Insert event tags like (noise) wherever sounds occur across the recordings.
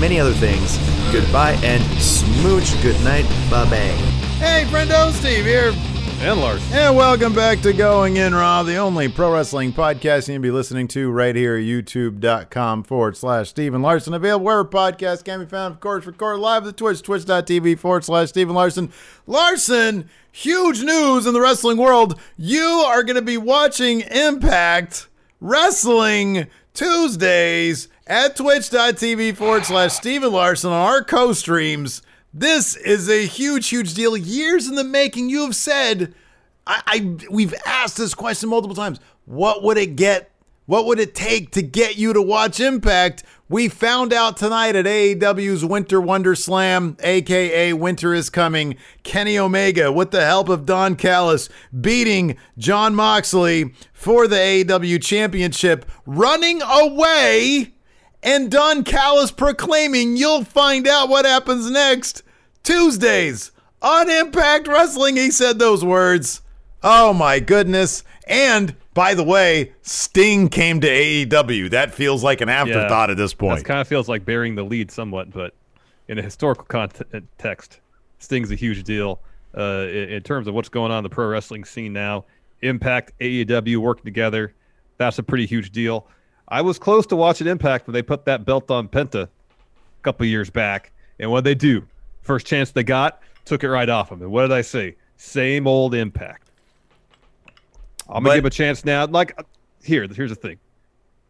many other things. Goodbye and smooch. Good night. Bye bye. Hey, friendo, Steve here. And Lars. And welcome back to Going In Raw, the only pro wrestling podcast you can be listening to right here at youtube.com forward slash Stephen Larson. Available wherever podcasts can be found, of course, record live at the Twitch, twitch.tv forward slash Stephen Larson. Larson, huge news in the wrestling world. You are going to be watching Impact Wrestling Tuesdays at twitch.tv forward slash Stephen Larson on our co streams. This is a huge, huge deal. Years in the making. You have said, I, I we've asked this question multiple times. What would it get? What would it take to get you to watch Impact? We found out tonight at AEW's Winter Wonder Slam, aka Winter is Coming. Kenny Omega, with the help of Don Callis, beating Jon Moxley for the AEW Championship, running away and Don Callis proclaiming you'll find out what happens next Tuesdays on Impact Wrestling. He said those words. Oh my goodness. And by the way, Sting came to AEW. That feels like an afterthought at this point. That kind of feels like bearing the lead somewhat, but in a historical context, Sting's a huge deal uh, in, in terms of what's going on in the pro wrestling scene now. Impact, AEW working together. That's a pretty huge deal. I was close to watching Impact when they put that belt on Penta a couple years back. And what they do? First chance they got, took it right off of him. And what did I say? Same old Impact. I'm gonna But- give a chance now. Like here, here's the thing.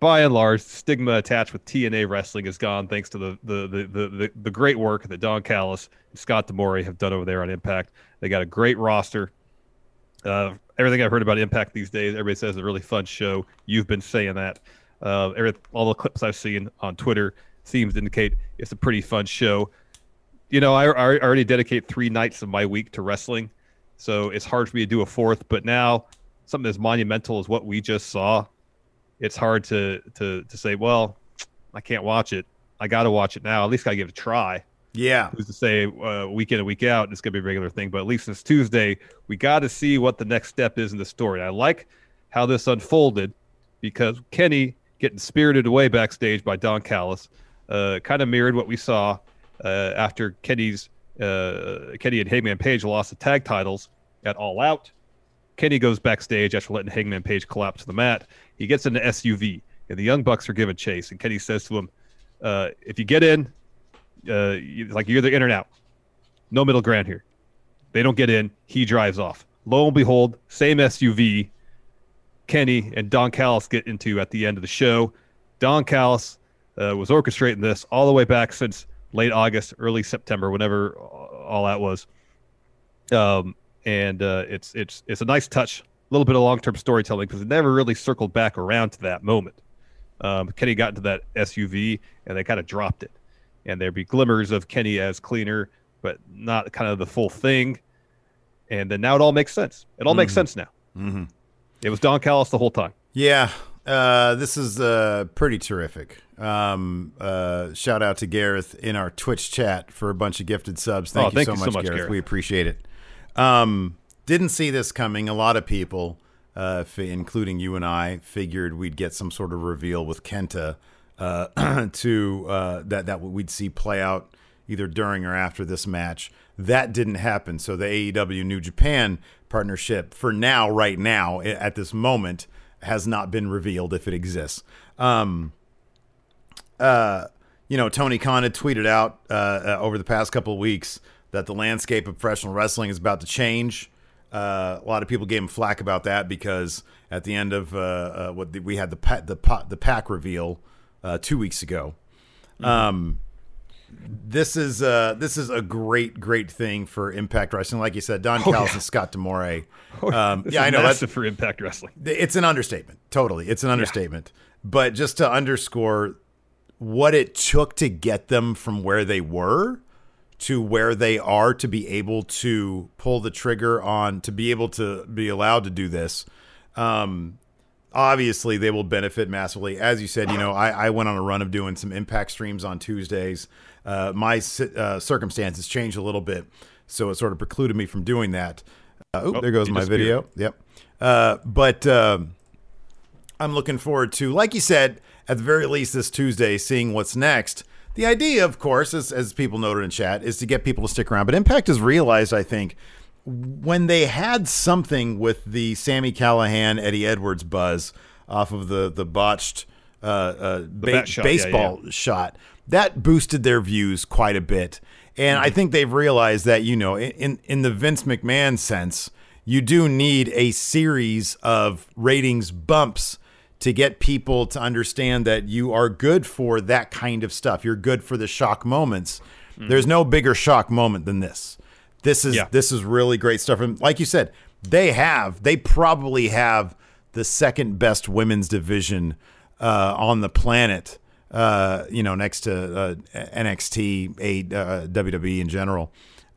By and large, stigma attached with TNA wrestling is gone thanks to the the the the, the, the great work that Don Callis and Scott D'Amore have done over there on Impact. They got a great roster. Uh, everything I've heard about Impact these days, everybody says it's a really fun show. You've been saying that. Uh, every, all the clips I've seen on Twitter seems to indicate it's a pretty fun show. You know, I, I already dedicate three nights of my week to wrestling, so it's hard for me to do a fourth. But now, something as monumental as what we just saw, it's hard to to to say, well, I can't watch it. I got to watch it now. At least I give it a try yeah. who's to say uh, week in and week out it's going to be a regular thing but at least this tuesday we got to see what the next step is in the story i like how this unfolded because kenny getting spirited away backstage by don callis uh, kind of mirrored what we saw uh, after kenny's uh, kenny and hangman page lost the tag titles at all out kenny goes backstage after letting hangman page collapse to the mat he gets in the suv and the young bucks are given chase and kenny says to him uh, if you get in uh, you- like you're the in or out. No middle ground here. They don't get in. He drives off. Lo and behold, same SUV. Kenny and Don Callis get into at the end of the show. Don Callis uh, was orchestrating this all the way back since late August, early September, whenever all that was. Um, and uh, it's it's it's a nice touch, a little bit of long term storytelling because it never really circled back around to that moment. Um, Kenny got into that SUV and they kind of dropped it and there'd be glimmers of Kenny as cleaner, but not kind of the full thing. And then now it all makes sense. It all makes sense now. Mhm. It was Don Callis the whole time. Yeah, uh, this is uh, pretty terrific. Um, uh, shout out to Gareth in our Twitch chat for a bunch of gifted subs. Thank, Oh, you, thank so you so much, much, Gareth. Gareth. We appreciate it. Um, didn't see this coming. A lot of people, uh, fi- including you and I, figured we'd get some sort of reveal with Kenta uh, (clears throat) to uh, that that we'd see play out either during or after this match. That didn't happen. So the AEW New Japan partnership, for now, right now, at this moment, has not been revealed if it exists. Um, uh, you know, Tony Khan had tweeted out uh, uh, over the past couple of weeks that the landscape of professional wrestling is about to change. Uh, a lot of people gave him flack about that because at the end of uh, uh, what the, we had the pa- the pa- the pack reveal uh, two weeks ago. Um, this is uh, this is a great great thing for Impact Wrestling. Like you said, Don Callis and Scott D'Amore. (laughs) Um, This yeah, I know that's for Impact Wrestling. it's an understatement. Totally. It's an understatement. But just to underscore what it took to get them from where they were to where they are to be able to pull the trigger on to be able to be allowed to do this. Um, obviously they will benefit massively. As you said, you know, I, I went on a run of doing some impact streams on Tuesdays. Uh, my uh, circumstances changed a little bit, so it sort of precluded me from doing that. Uh, oh, Oh, there goes my video. Yep. Uh, but um, I'm looking forward to, like you said, at the very least this Tuesday, seeing what's next. The idea, of course, as, as people noted in chat, is to get people to stick around. But Impact has realized, I think, when they had something with the Sami Callihan, Eddie Edwards buzz off of the the botched uh, uh, ba- bat shot, yeah, baseball shot, that boosted their views quite a bit. And Mm-hmm. I think they've realized that you know, in in the Vince McMahon sense, you do need a series of ratings bumps to get people to understand that you are good for that kind of stuff. You're good for the shock moments. There's no bigger shock moment than this. This is. Yeah. this is really great stuff. And like you said, they have they probably have the second best women's division uh, on the planet. Uh, you know, next to uh, NXT, a uh, WWE in general.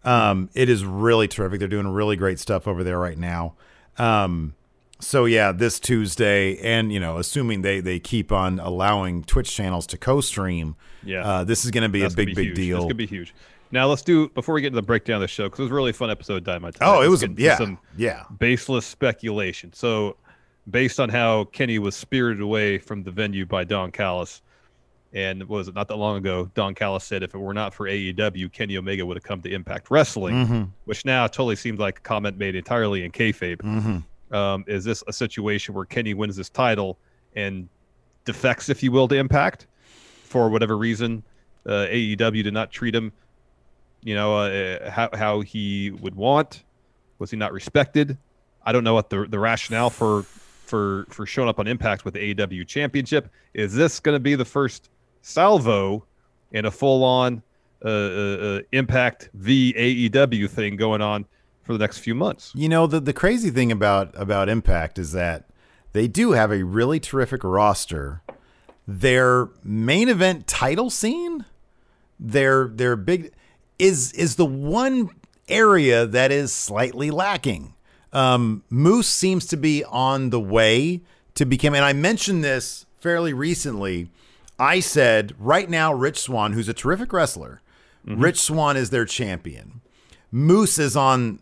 Um, it is really terrific. They're doing really great stuff over there right now. Um, so yeah, this Tuesday, and you know, assuming they they keep on allowing Twitch channels to co-stream, Yeah. uh, this is going to be That's a big be big huge. deal. It's gonna be huge. Now let's do before we get into the breakdown of the show because it was a really fun episode. of Dynamite. oh, it was into yeah, some yeah. baseless speculation. So, based on how Kenny was spirited away from the venue by Don Callis, and was it not that long ago? Don Callis said, "If it were not for AEW, Kenny Omega would have come to Impact Wrestling," Mm-hmm. which now totally seems like a comment made entirely in kayfabe. Mm-hmm. Um, is this a situation where Kenny wins this title and defects, if you will, to Impact for whatever reason? Uh, AEW did not treat him, you know, uh, how how he would want. Was he not respected? I don't know what the the rationale for for for showing up on Impact with the AEW Championship is. This going to be the first salvo in a full on uh, uh, uh, Impact v AEW thing going on for the next few months. You know, the the crazy thing about about Impact is that they do have a really terrific roster. Their main event title scene, their their big is is the one area that is slightly lacking. Um, Moose seems to be on the way to become, and I mentioned this fairly recently. I said right now, Rich Swann, who's a terrific wrestler, Rich Swann is their champion. Moose is on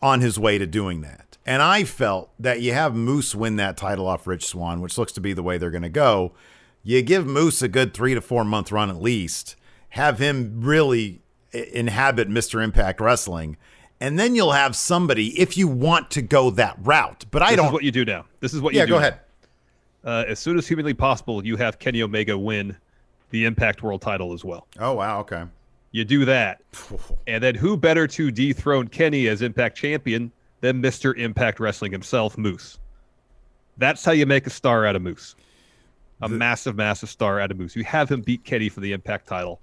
on his way to doing that. And I felt that you have Moose win that title off Rich Swann, which looks to be the way they're going to go. You give Moose a good three to four month run at least, have him really inhabit Mr. Impact Wrestling, and then you'll have somebody if you want to go that route. But I This don't. is what you do now. This is what yeah, you do. go now. ahead. Uh, as soon as humanly possible, you have Kenny Omega win the Impact World title as well. Oh, wow. Okay. You do that. (sighs) And then who better to dethrone Kenny as Impact champion than Mr. Impact Wrestling himself, Moose? That's how you make a star out of Moose. A massive, massive star out of Moose. You have him beat Kenny for the Impact title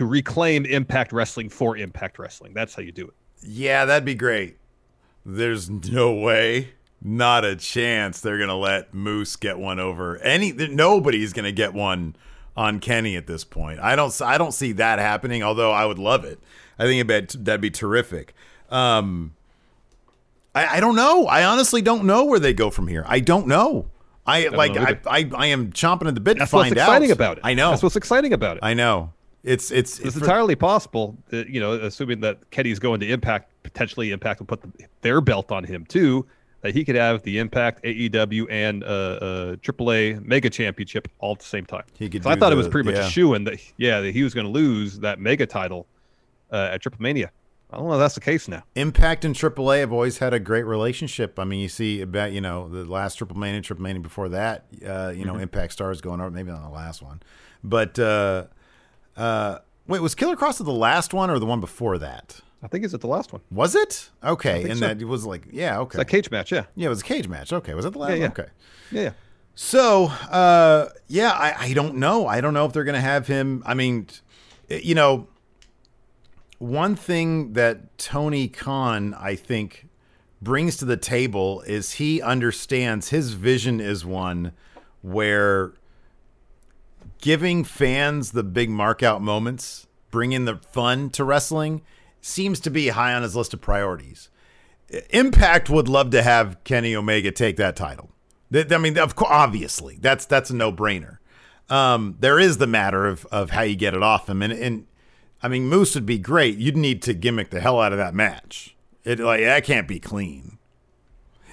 to reclaim Impact Wrestling for Impact Wrestling. That's how you do it. Yeah, that'd be great. There's no way, not a chance they're gonna let Moose get one over any. Nobody's gonna get one on Kenny at this point. I don't. I don't see that happening. Although I would love it. I think it'd, that'd be terrific. Um, I, I don't know. I honestly don't know where they go from here. I don't know. I, like. know I. I. I am chomping at the bit That's to what's find exciting out. about it. I know. That's what's exciting about it. I know. It's it's It's for- entirely possible that you know, assuming that Kenny's going to Impact, potentially Impact will put the, their belt on him too. That he could have the Impact, AEW, and uh, uh, AAA Mega Championship all at the same time. He could So I thought it was pretty much yeah. a shoe in that, yeah, that he was going to lose that Mega title uh, at Triplemania. I don't know if that's the case now. Impact and AAA have always had a great relationship. I mean, you see about you know the last Triplemania, Triple Mania before that, uh, you know, Mm-hmm. Impact stars going over. Maybe on the last one, but uh, Uh, wait, was Killer Kross the last one or the one before that? I think it's at the last one. Was it? Okay, and so. that was like, yeah, okay. It's a cage match, yeah. yeah, it was a cage match. Okay, was it the last Yeah, yeah. one? Okay. Yeah, yeah. So, uh, yeah, I, I don't know. I don't know if they're to have him. I mean, you know, one thing that Tony Khan, I think, brings to the table is he understands his vision is one where giving fans the big mark out moments, bringing the fun to wrestling, seems to be high on his list of priorities. Impact would love to have Kenny Omega take that title. I mean, of course, obviously, that's that's a no brainer. Um, there is the matter of of how you get it off him, and and I mean, Moose would be great. You'd need to gimmick the hell out of that match. It like that can't be clean.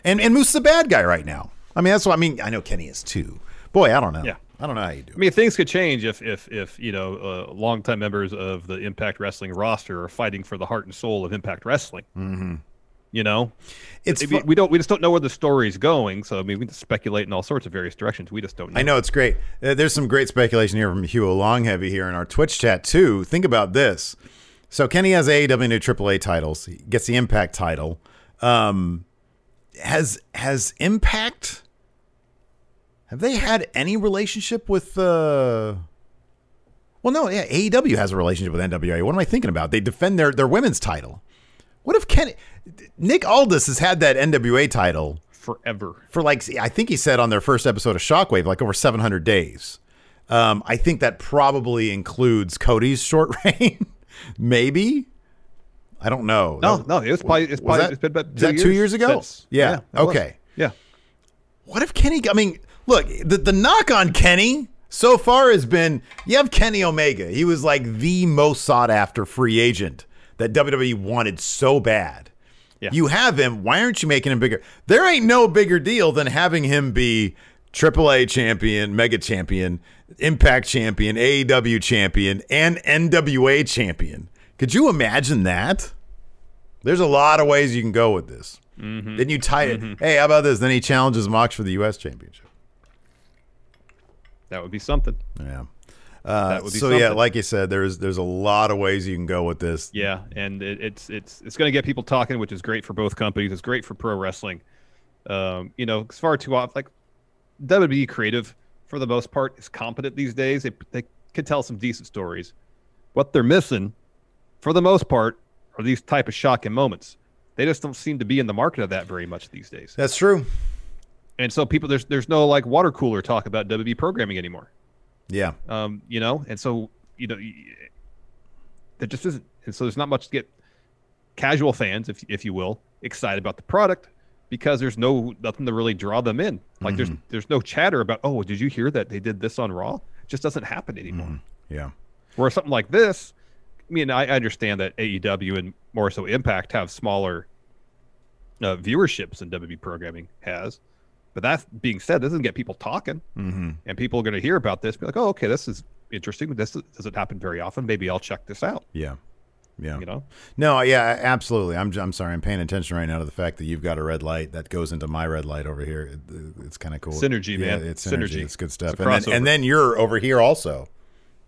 And and Moose is a bad guy right now. I mean, that's what I mean. I know Kenny is too. Boy, I don't know. Yeah. I don't know how you do. I mean, things could change if, if, if you know, uh, longtime members of the Impact Wrestling roster are fighting for the heart and soul of Impact Wrestling. Mm-hmm. You know, It's we, fu- we don't, we just don't know where the story's going. So I mean, we can speculate in all sorts of various directions. We just don't know. I know it's great. Uh, there's some great speculation here from Hugh Longheavy here in our Twitch chat too. Think about this. So Kenny has AEW and AAA titles. He gets the Impact title. Um, has has Impact? Have they had any relationship with? Uh, well, no. Yeah, AEW has a relationship with NWA. What am I thinking about? They defend their their women's title. What if Kenny? Nick Aldis has had that NWA title forever. for like I think he said on their first episode of Shockwave, like over 700 days. Um, I think that probably includes Cody's short (laughs) reign, maybe. I don't know. No, That- no, it's probably it's was probably that- it's been about is that two years ago? since- Yeah, that was. okay. Yeah. What if Kenny? I mean, look, the the knock on Kenny so far has been you have Kenny Omega. He was like the most sought after free agent that WWE wanted so bad. Yeah. You have him. Why aren't you making him bigger? There ain't no bigger deal than having him be AAA champion, Mega champion, Impact champion, AEW champion, and NWA champion. Could you imagine that? There's a lot of ways you can go with this. Mm-hmm. Then you tie it. Mm-hmm. Hey, how about this? Then he challenges Mox for the U.S. championship. That would be something. Yeah. Uh, That would be so yeah, like you said, there's there's a lot of ways you can go with this. Yeah, and it, it's it's it's going to get people talking, which is great for both companies. It's great for pro wrestling. Um, you know, it's far too often. Like WWE creative, for the most part, is competent these days. They they can tell some decent stories. What they're missing, for the most part, are these type of shocking moments. They just don't seem to be in the market of that very much these days. That's true. And so people, there's there's no like water cooler talk about WWE programming anymore. Yeah. um, you know, and so you know, there just isn't, and so there's not much to get casual fans, if if you will, excited about the product because there's no nothing to really draw them in. Like there's there's no chatter about, oh, did you hear that they did this on Raw? It just doesn't happen anymore. Yeah. Where something like this, I mean, I understand that AEW and more so Impact have smaller uh, viewerships than WWE programming has. But that being said, this doesn't get people talking, mm-hmm. and people are going to hear about this, be like, "Oh, okay, this is interesting. This is- doesn't happen very often. Maybe I'll check this out." Yeah. Yeah. You know, No, yeah, absolutely. I'm I'm sorry. I'm paying attention right now to the fact that you've got a red light that goes into my red light over here. It, it's kind of cool. Synergy, yeah, man. It's synergy. Synergy. It's good stuff. a and, then, and then you're over here also.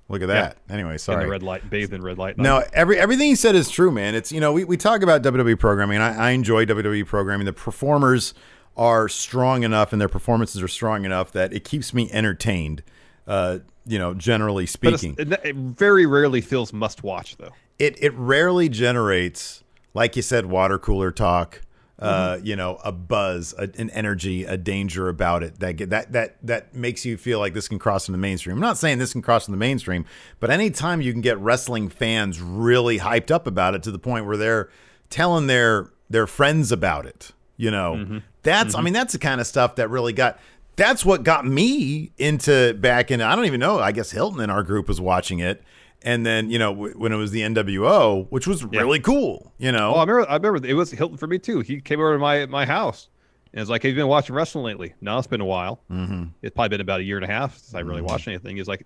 Look at Yeah. that. Anyway, in sorry. the red light, bathed in red light. No, every everything he said is true, man. It's you know we, we talk about WWE programming, and I, I enjoy WWE programming. The performers are strong enough, and their performances are strong enough that it keeps me entertained. Uh, you know, generally speaking, it, it very rarely feels must watch though. it it rarely generates, like you said, water cooler talk. Uh, you know, a buzz, a, an energy, a danger about it that get, that that that makes you feel like this can cross into the mainstream. I'm not saying this can cross into the mainstream, but anytime you can get wrestling fans really hyped up about it to the point where they're telling their their friends about it, you know, that's I mean that's the kind of stuff that really got. That's what got me into back in. I don't even know. I guess Hilton in our group was watching it, and then you know w- when it was the NWO, which was really cool. You know, Oh, I remember. I remember it was Hilton for me too. He came over to my my house and was like, "Have you been watching wrestling lately?" No, it's been a while. Mm-hmm. It's probably been about a year and a half since I really watched anything. He's like,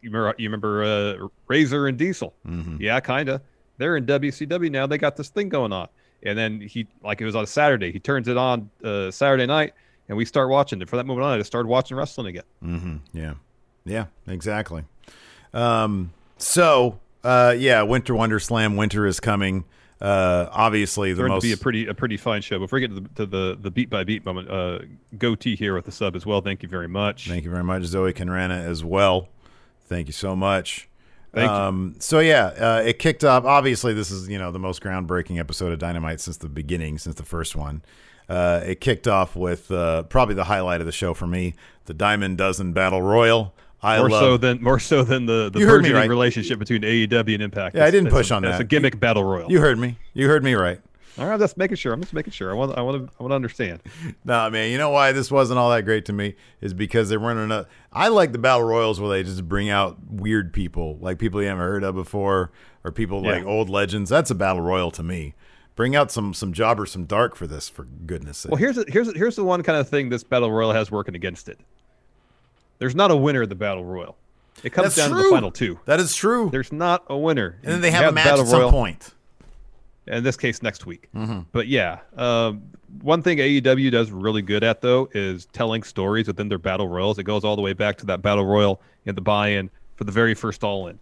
"You remember? You remember uh, Razor and Diesel? Yeah, kind of. They're in WCW now. They got this thing going on." And then he, like, it was on a Saturday. He turns it on uh, Saturday night, and we start watching it. From that moment on, I just started watching wrestling again. Mm-hmm. Yeah, yeah, exactly. Um, so uh, yeah, Winter Wonder Slam. Winter is coming. Uh, obviously, the Going most to be a pretty a pretty fine show. Before we get to the to the, the beat by beat moment, uh, goatee here with the sub as well. Thank you very much. Thank you very much, Zoe Conrana, as well. Thank you so much. Thank you. um, So yeah, uh, it kicked off. Obviously, this is you know the most groundbreaking episode of Dynamite since the beginning, since the first one. Uh, it kicked off with uh, probably the highlight of the show for me, the Diamond Dozen Battle Royal. I more love. so than more so than the the You burgeoning right. relationship between AEW and Impact. Yeah, I didn't push a- on It's that. a gimmick battle royal. you heard me. You heard me right. All right, I'm just making sure. I'm just making sure. I want I want to I want to understand. (laughs) Nah, man. You know why this wasn't all that great to me is because they weren't enough. I like the battle royals where they just bring out weird people, like people you haven't heard of before, or people Yeah. like old legends. That's a battle royal to me. Bring out some some jobbers, some dark for this, for goodness sake. Well, here's the, here's the- here's the one kind of thing this battle royal has working against it. There's not a winner of the battle royal. It comes That's down to the final two. that is true. There's not a winner. and then they You have, a match at some royal, point. In this case, next week. Mm-hmm. But yeah, um, one thing AEW does really good at though is telling stories within their battle royals. It goes all the way back to that battle royal and the buy-in for the very first All In.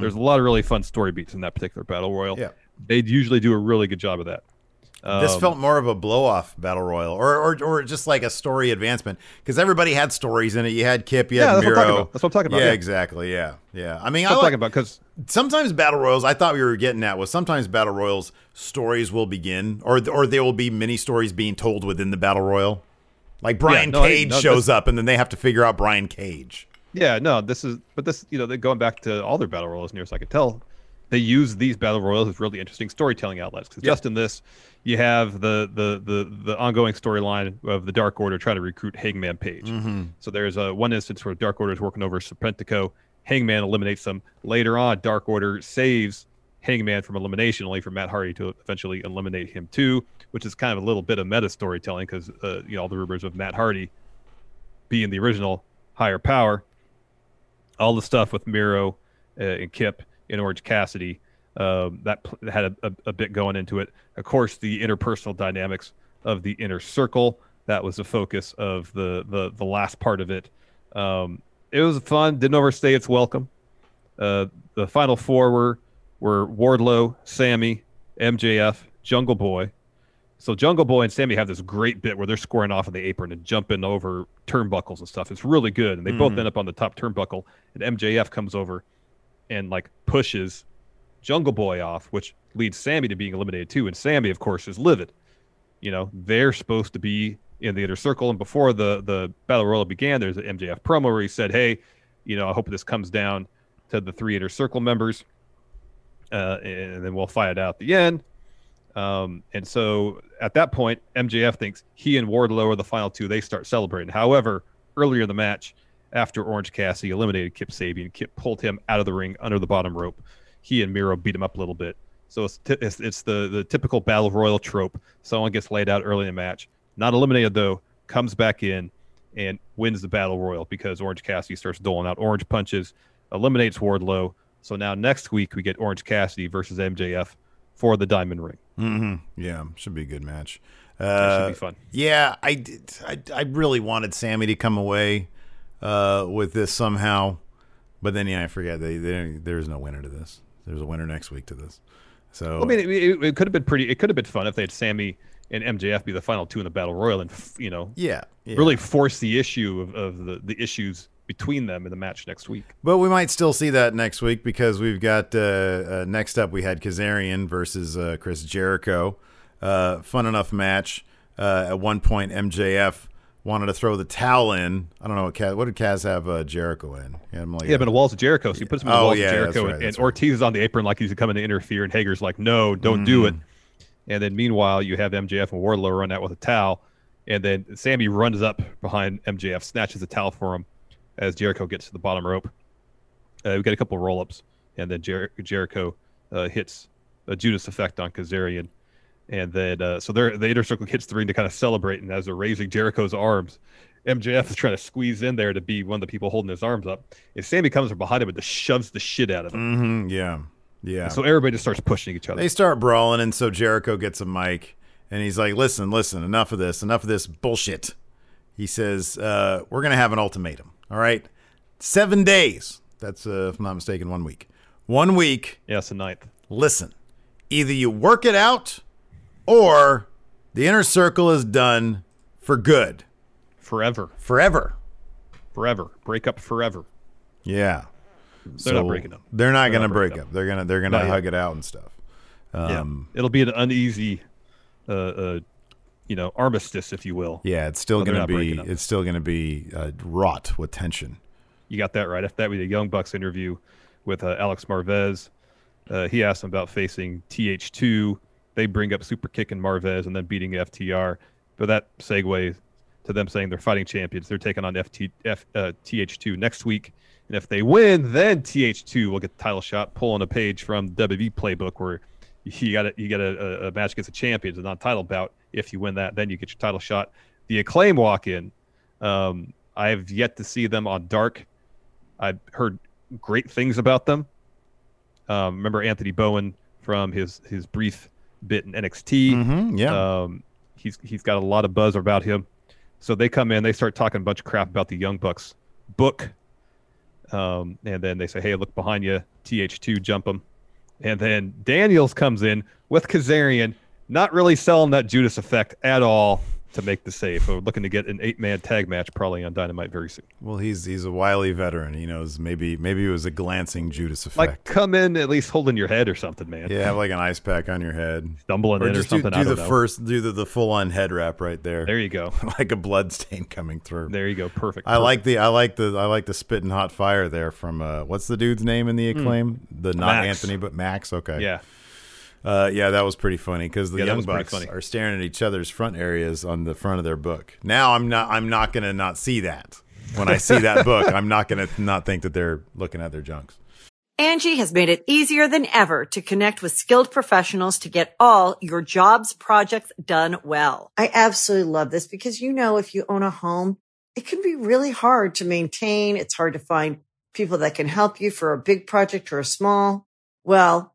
There's a lot of really fun story beats in that particular battle royal. Mm-hmm. Yeah. they usually do a really good job of that. This Um, felt more of a blow off battle royal, or, or or just like a story advancement, because everybody had stories in it. You had Kip, you Yeah, had that's what I'm Miro. talking about. That's what I'm talking about, Yeah, yeah. exactly. Yeah, yeah. I mean, I'm like, talking about because sometimes battle royals i thought we were getting at was sometimes battle royals stories will begin or or there will be many stories being told within the battle royal like brian no, cage no, shows this- up and then they have to figure out brian cage Yeah, no, this is, but this, you know, they're going back to all their battle royals, near as I could tell. They use these battle royals as really interesting storytelling outlets. Because Yeah. just in this, you have the the the the ongoing storyline of the Dark Order trying to recruit Hangman Page. So there's a one instance where Dark Order is working over Serpentico. Hangman eliminates them. Later on, Dark Order saves Hangman from elimination, only for Matt Hardy to eventually eliminate him too, which is kind of a little bit of meta storytelling because uh, you know all the rumors of Matt Hardy being the original higher power all the stuff with Miro uh, and Kip and Orange Cassidy um, that pl- had a, a, a bit going into it. Of course, the interpersonal dynamics of the inner circle that was the focus of the the, the last part of it. Um, it was fun. Didn't overstay its welcome. Uh, the final four were were Wardlow, Sammy, MJF, Jungle Boy. So Jungle Boy and Sammy have this great bit where they're scoring off of the apron and jumping over turnbuckles and stuff. It's really good, and they both end up on the top turnbuckle. And MJF comes over and like pushes Jungle Boy off, which leads Sammy to being eliminated too. And Sammy, of course, is livid. You know, they're supposed to be in the inner circle. And before the the battle royal began, there's an MJF promo where he said, "Hey, you know, I hope this comes down to the three inner circle members, uh, and then we'll fight it out at the end." Um, and so at that point, MJF thinks he and Wardlow are the final two. They start celebrating. However, earlier in the match, after Orange Cassidy eliminated Kip Sabian, Kip pulled him out of the ring under the bottom rope. He and Miro beat him up a little bit. So it's, t- it's, it's the, the typical battle royal trope. Someone gets laid out early in the match, not eliminated though, comes back in and wins the battle royal because Orange Cassidy starts doling out orange punches, eliminates Wardlow. So now next week we get Orange Cassidy versus MJF for the Diamond Ring. Mm-hmm. Yeah, should be a good match. That Uh, should be fun. Yeah, I did. I, I really wanted Sammy to come away uh, with this somehow, but then yeah, I forget they, they there's no winner to this. There's a winner next week to this. So I mean, it, it, it could have been pretty. It could have been fun if they had Sammy and MJF be the final two in the battle royal, and you know, yeah, yeah. really force the issue of, of the, the issues between them in the match next week. But we might still see that next week because we've got uh, uh, next up we had Kazarian versus uh, Chris Jericho. Uh, fun enough match. Uh, at one point, MJF wanted to throw the towel in. I don't know what Kaz, what did Kaz have uh, Jericho in? He had him like Yeah, but the walls of Jericho. So he puts him in the Oh, walls yeah, of Jericho, right, and, and Ortiz is on the apron like he's coming to interfere, and Hager's like, "No, don't do it." Mm. And then meanwhile, you have MJF and Wardlow run out with a towel, and then Sammy runs up behind MJF, snatches the towel for him as Jericho gets to the bottom rope. Uh, we get a couple roll ups, and then Jer- Jericho uh, hits a Judas effect on Kazarian. And then, uh, so they're, the inner circle hits the ring to kind of celebrate. And as they're raising Jericho's arms, MJF is trying to squeeze in there to be one of the people holding his arms up. And Sammy comes from behind him and just shoves the shit out of him. hmm yeah, yeah. So everybody just starts pushing each other. they start brawling, and so Jericho gets a mic, and he's like, "Listen, listen, enough of this, enough of this bullshit." He says, uh, "We're gonna have an ultimatum. All right, seven days. That's uh, if I'm not mistaken, one week. one week. Yeah, a ninth. Listen, either you work it out or the inner circle is done for good, Forever. forever. Forever. Break up forever. Yeah. They're not breaking up. They're not going to not break up. up. They're going to they're going to Not yet. hug it out and stuff. Um, yeah. It'll be an uneasy, uh, uh, you know, armistice, if you will. yeah, it's still going to be it's still going to be uh, wrought with tension. You got that right. If that was a Young Bucks interview with uh, Alex Marvez, uh, he asked him about facing TH2. They bring up Super Kick and Marvez and then beating FTR. But that segue to them saying they're fighting champions. They're taking on FT, F, uh, TH2 next week. And if they win, then TH2 will get the title shot, pulling a page from WWE playbook where you got a, you get a, a- a match against the champions, a non-title bout. If you win that, then you get your title shot. The acclaim walk in. Um, I've yet to see them on Dark. I've heard great things about them. Um, remember Anthony Bowen from his his brief bit in NXT. Mhm, yeah. Um, he's he's got a lot of buzz about him. So they come in, they start talking a bunch of crap about the Young Bucks book, um, and then they say, "Hey, look behind you, TH2, jump him." And then Daniels comes in with Kazarian, not really selling that Judas effect at all to make the save. We're looking to get an eight-man tag match probably on Dynamite very soon. Well, he's he's a wily veteran. He knows maybe maybe it was a glancing Judas effect. Like, come in at least holding your head or something, man. yeah, have like an ice pack on your head. Stumbling Or in or do, something. do I the know. first, do the, the full on head wrap right there, There you go. (laughs) like a blood stain coming through. There you go. Perfect. I like the I like the I like the spitting hot fire there from uh, what's the dude's name in the acclaim? The not Hmm. Max. Anthony but Max. Okay, Yeah. Uh, yeah, that was pretty funny because the Yeah, young was bucks funny. are staring at each other's front areas on the front of their book. Now I'm not I'm not gonna not see that when I see that book. I'm not gonna not think that they're looking at their junks. Angie has made it easier than ever to connect with skilled professionals to get all your jobs projects done well. I absolutely love this because, you know, if you own a home, it can be really hard to maintain. It's hard to find people that can help you for a big project or a small. Well,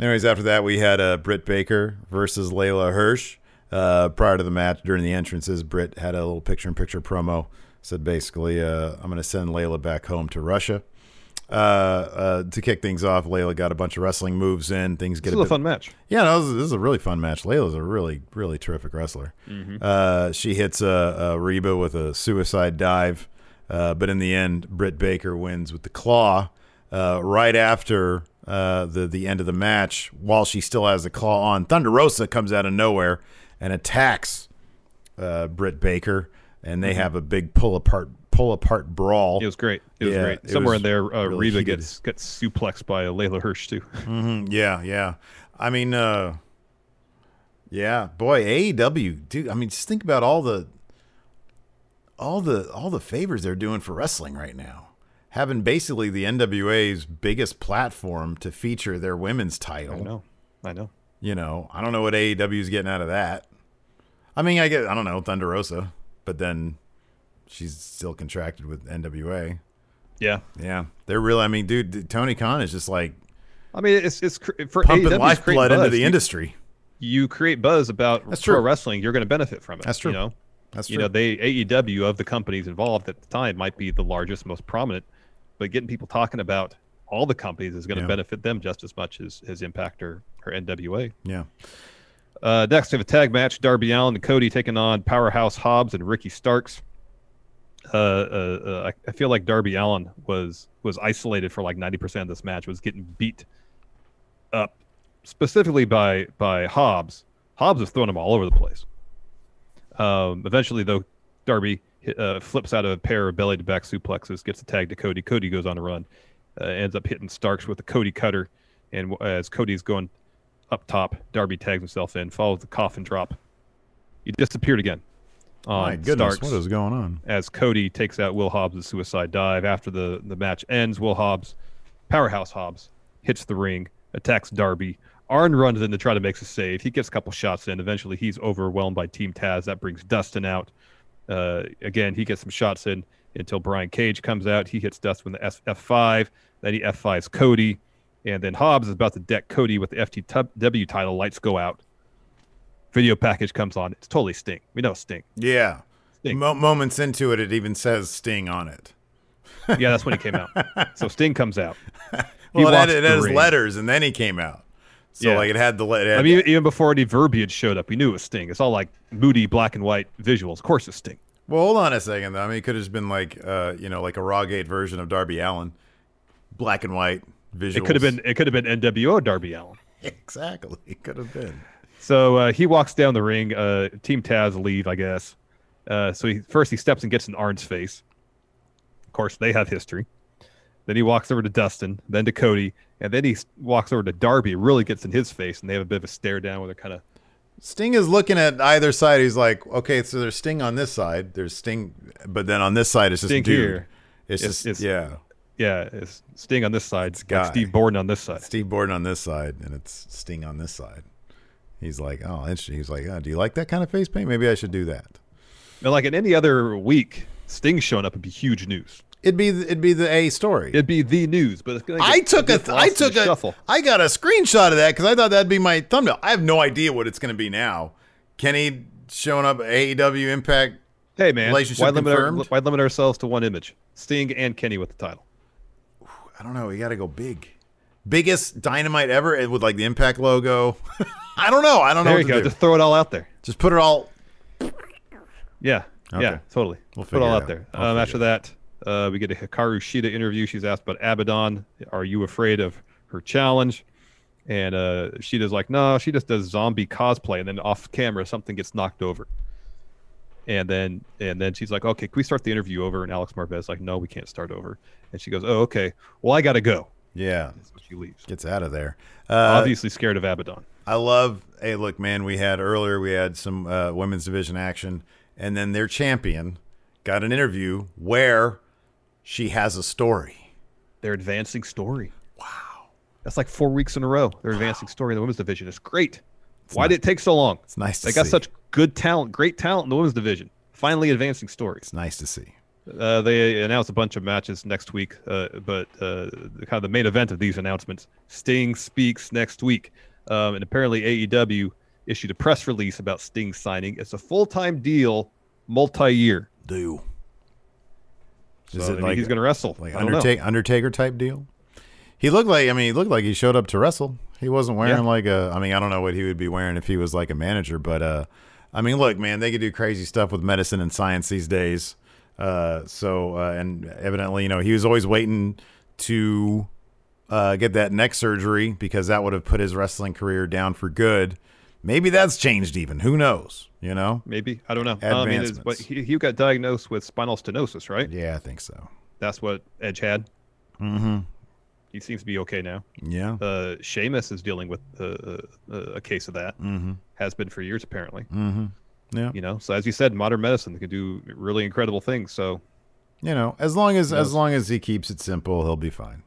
Anyways, after that, we had uh, Britt Baker versus Leyla Hirsch. Uh, prior to the match, during the entrances, Britt had a little picture-in-picture promo. Said basically, uh, "I'm going to send Layla back home to Russia." Uh, uh, to kick things off, Layla got a bunch of wrestling moves in. Things get This a was a bit fun match. Yeah, no, this, is, this is a really fun match. Layla's a really, really terrific wrestler. Uh, she hits uh, uh, Reba with a suicide dive, uh, but in the end, Britt Baker wins with the claw. Uh, right after uh, the the end of the match, while she still has the claw on, Thunder Rosa comes out of nowhere and attacks uh, Britt Baker, and they have a big pull apart pull apart brawl. It was great. It was Yeah, great. Somewhere was in there, uh, really Reba heated. gets gets suplexed by Leyla Hirsch too. (laughs) Mhm, Yeah, yeah. I mean, uh, Yeah, boy, AEW, dude. I mean, just think about all the, all the, all the favors they're doing for wrestling right now. Having basically the NWA's biggest platform to feature their women's title. I know. I know. You know, I don't know what AEW is getting out of that. I mean, I get, I don't know, Thunder Rosa, but then she's still contracted with NWA. Yeah. Yeah, they're really. I mean, dude, Tony Khan is just like I mean, it's it's cr- for pumping lifeblood into the You- industry. You create buzz about That's pro true. wrestling, you're going to benefit from it. That's true. You know, That's true. you know, they AEW of the companies involved at the time might be the largest, most prominent, but getting people talking about all the companies is going to Yeah. benefit them just as much as as Impact or, or NWA. Yeah. Uh, next, we have a tag match: Darby Allin and Cody taking on Powerhouse Hobbs and Ricky Starks. Uh, uh, uh, I, I feel like Darby Allin was was isolated for like ninety percent of this match. Was getting beat up, specifically by by Hobbs. Hobbs was throwing him all over the place. Um, eventually, though, Darby uh, flips out of a pair of belly to back suplexes, gets the tag to Cody. Cody goes on a run, uh, ends up hitting Starks with a Cody cutter, and as Cody's going up top, Darby tags himself in, follows the coffin drop. He disappeared again. My goodness, Starks what is going on? as Cody takes out Will Hobbs' suicide dive. After the, the match ends, Will Hobbs, Powerhouse Hobbs, hits the ring, attacks Darby. Arn runs in to try to make a save. He gets a couple shots in. Eventually, he's overwhelmed by Team Taz. That brings Dustin out. Uh, again, he gets some shots in until Brian Cage comes out. He hits Dustin with the F5. Then he F5s Cody. And then Hobbs is about to deck Cody with the FTW title. Lights go out. Video package comes on. It's totally Sting. We know Sting. Yeah. Sting. Mo- moments into it, it even says Sting on it. Yeah, that's when he came out. So Sting comes out. (laughs) He Well, it had, it the had his ring. letters, and then he came out. So Yeah. like it had the it had, I mean, even before any verbiage showed up, we knew it was Sting. It's all like moody black and white visuals. Of course, it's Sting. Well, hold on a second though. I mean, it could have just been like uh, you know, like a Rawgate version of Darby Allin, black and white visuals. It could have been. It could have been NWO Darby Allin. (laughs) exactly. It could have been. So uh, he walks down the ring. Uh, Team Taz leave, I guess. Uh, so he first he steps and gets in Arn's face. Of course, they have history. Then he walks over to Dustin, then to Cody, and then he walks over to Darby. Really gets in his face, and they have a bit of a stare down where they're kind of Sting is looking at either side. He's like, okay, so there's Sting on this side. There's Sting, but then on this side it's just Sting dude. here. It's, It's- just it's- yeah. yeah, it's Sting on this side, like guy. Steve Borden on this side. Steve Borden on this side, and it's Sting on this side. He's like, oh, interesting. He's like, oh, do you like that kind of face paint? Maybe I should do that. Now, like in any other week, Sting showing up would be huge news. It'd be it'd be the A story. It'd be the news, but it's gonna I get- took a th- I took a shuffle. I got a screenshot of that because I thought that'd be my thumbnail. I have no idea what it's going to be now. Kenny showing up AEW Impact. Hey man, relationship why limit, our, confirmed? why limit ourselves to one image? Sting and Kenny with the title. I don't know. We got to go big, biggest dynamite ever and with like the Impact logo. (laughs) I don't know. I don't know. There you go. do. Just throw it all out there. Just put it all. Yeah, Okay. yeah, totally. We'll Put it all out out. there. Um, after that, uh, we get a Hikaru Shida interview. She's asked about Abaddon. Are you afraid of her challenge? And uh, Shida's like, no, she just does zombie cosplay. And then off camera, something gets knocked over. And then and then she's like, okay, can we start the interview over? And Alex Marvez like, no, we can't start over. And she goes, oh, okay. Well, I got to go. Yeah, So she leaves. gets out of there. Uh, Obviously scared of Abaddon. I love. Hey, look, man. We had earlier. We had some uh, women's division action, and then their champion got an interview where she has a story. They're advancing story. Wow. That's like four weeks in a row. They're advancing story in the women's division. It's great. Why did it take so long? It's nice to They got see. such good talent, great talent in the women's division. Finally advancing stories. It's nice to see. Uh, they announced a bunch of matches next week, uh, but uh, kind of the main event of these announcements, Sting speaks next week, um, and apparently AEW issued a press release about Sting signing. It's a full-time deal, multi-year. Do So, I mean, he's going to wrestle. like I don't know. Undertaker, Undertaker type deal? He looked like. I mean, he looked like he showed up to wrestle. He wasn't wearing Yeah. like a. I mean, I don't know what he would be wearing if he was like a manager, but uh, I mean, look, man, they could do crazy stuff with medicine and science these days. Uh, so uh, and evidently, you know, he was always waiting to uh, get that neck surgery because that would have put his wrestling career down for good. Maybe that's changed even. Who knows? You know? Maybe I don't know. Uh, I mean, it's, but he, he got diagnosed with spinal stenosis, right? Yeah, I think so. That's what Edge had. Mm-hmm. He seems to be okay now. Yeah. Uh, Sheamus is dealing with uh, uh, a case of that. Mm-hmm. Has been for years apparently. Mm-hmm. Yeah. You know, so as you said, modern medicine can do really incredible things. So You know, as long as as long as he keeps it simple, he'll be fine.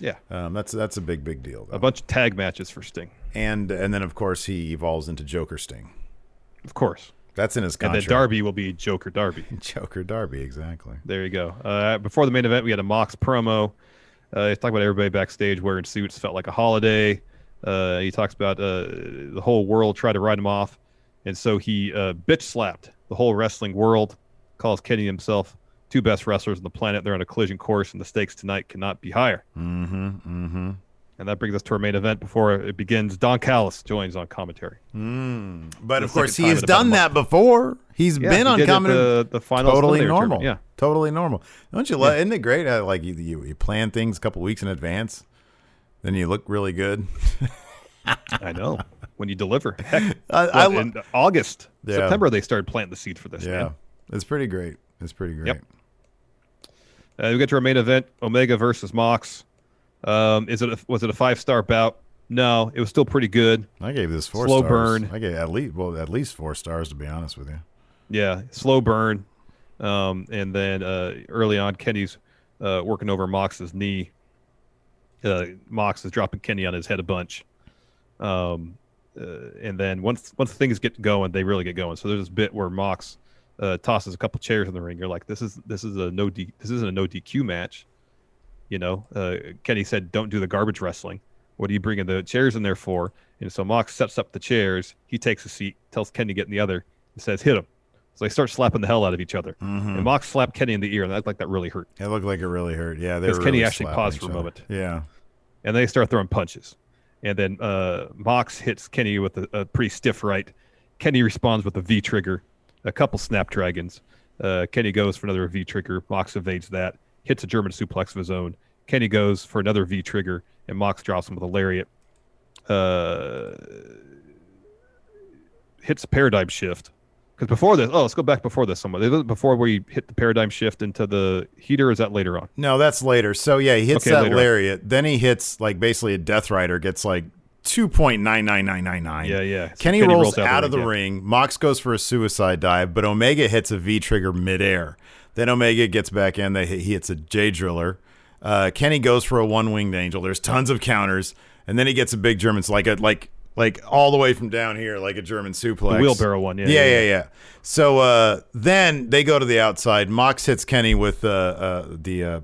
Yeah, Um, that's that's a big big deal. Though. a bunch of tag matches for Sting, and and then of course he evolves into Joker Sting. of course. That's in his And then Darby will be Joker Darby. (laughs) Joker Darby, exactly. There you go. Uh, before the main event, we had a Mox promo. Uh, he talked about everybody backstage wearing suits, felt like a holiday. Uh, he talks about uh, the whole world tried to write him off, and so he uh, bitch slapped the whole wrestling world. Calls Kenny himself two best wrestlers on the planet. They're on a collision course, and the stakes tonight cannot be higher. Mm-hmm. Mm-hmm. And that brings us to our main event. Before it begins, Don Callis joins on commentary. Mm. But of course, he has done that before. He's Yeah, been he on commentary. the- the finals totally normal. tournament, yeah. totally normal. Don't you? love Isn't it great? Uh, like you, you, you plan things a couple weeks in advance, then you look really good. (laughs) I know when you deliver. (laughs) Heck, I- I lo- in August, Yeah. September, they started planting the seed for this. yeah, man. it's pretty great. It's pretty great. Yep. Uh, we get to our main event: Omega versus Mox. Um, is it a, was it a five star bout? No, it was still pretty good. I gave this four Slow stars. burn. I gave at least well at least four stars to be honest with you. Yeah, slow burn. Um, and then uh, early on, Kenny's uh, working over Mox's knee. Uh, Mox is dropping Kenny on his head a bunch. Um, uh, and then once once things get going, they really get going. So there's this bit where Mox uh, tosses a couple chairs in the ring. You're like, this is this is a no D, this isn't a no DQ match. You know, uh, Kenny said, don't do the garbage wrestling. What are you bringing the chairs in there for? And so Mox sets up the chairs. He takes a seat, tells Kenny to get in the other, and says, hit him. So they start slapping the hell out of each other. Mhm. And Mox slapped Kenny in the ear, and that like that really hurt. It looked like it really hurt. Yeah, Because Kenny really actually paused for a moment. Yeah. And they start throwing punches. And then uh, Mox hits Kenny with a, a pretty stiff right. Kenny responds with a V trigger, a couple snapdragons. Uh, Kenny goes for another V trigger. Mox evades that, hits a German suplex of his own. Kenny goes for another V trigger, and Mox drops him with a lariat. Uh, hits a paradigm shift. Because before this, oh, let's go back before this somewhere. Before we hit the paradigm shift into the heater, is that later on? No, that's later. So yeah, he hits Okay, that later on. lariat. Then he hits like basically a Death Rider gets like two point nine nine nine nine nine. Yeah, yeah. So Kenny, Kenny rolls, rolls out out, the of the ring, ring. Mox goes for a suicide dive, but Omega hits a V trigger midair. Then Omega gets back in. They he hits a Jay driller. Uh, Kenny goes for a one winged angel. There's tons of counters, and then he gets a big German, so like a like like all the way from down here, like a German suplex. The wheelbarrow one, yeah, yeah, yeah, yeah, yeah. So uh, then they go to the outside. Mox hits Kenny with uh, uh, the uh,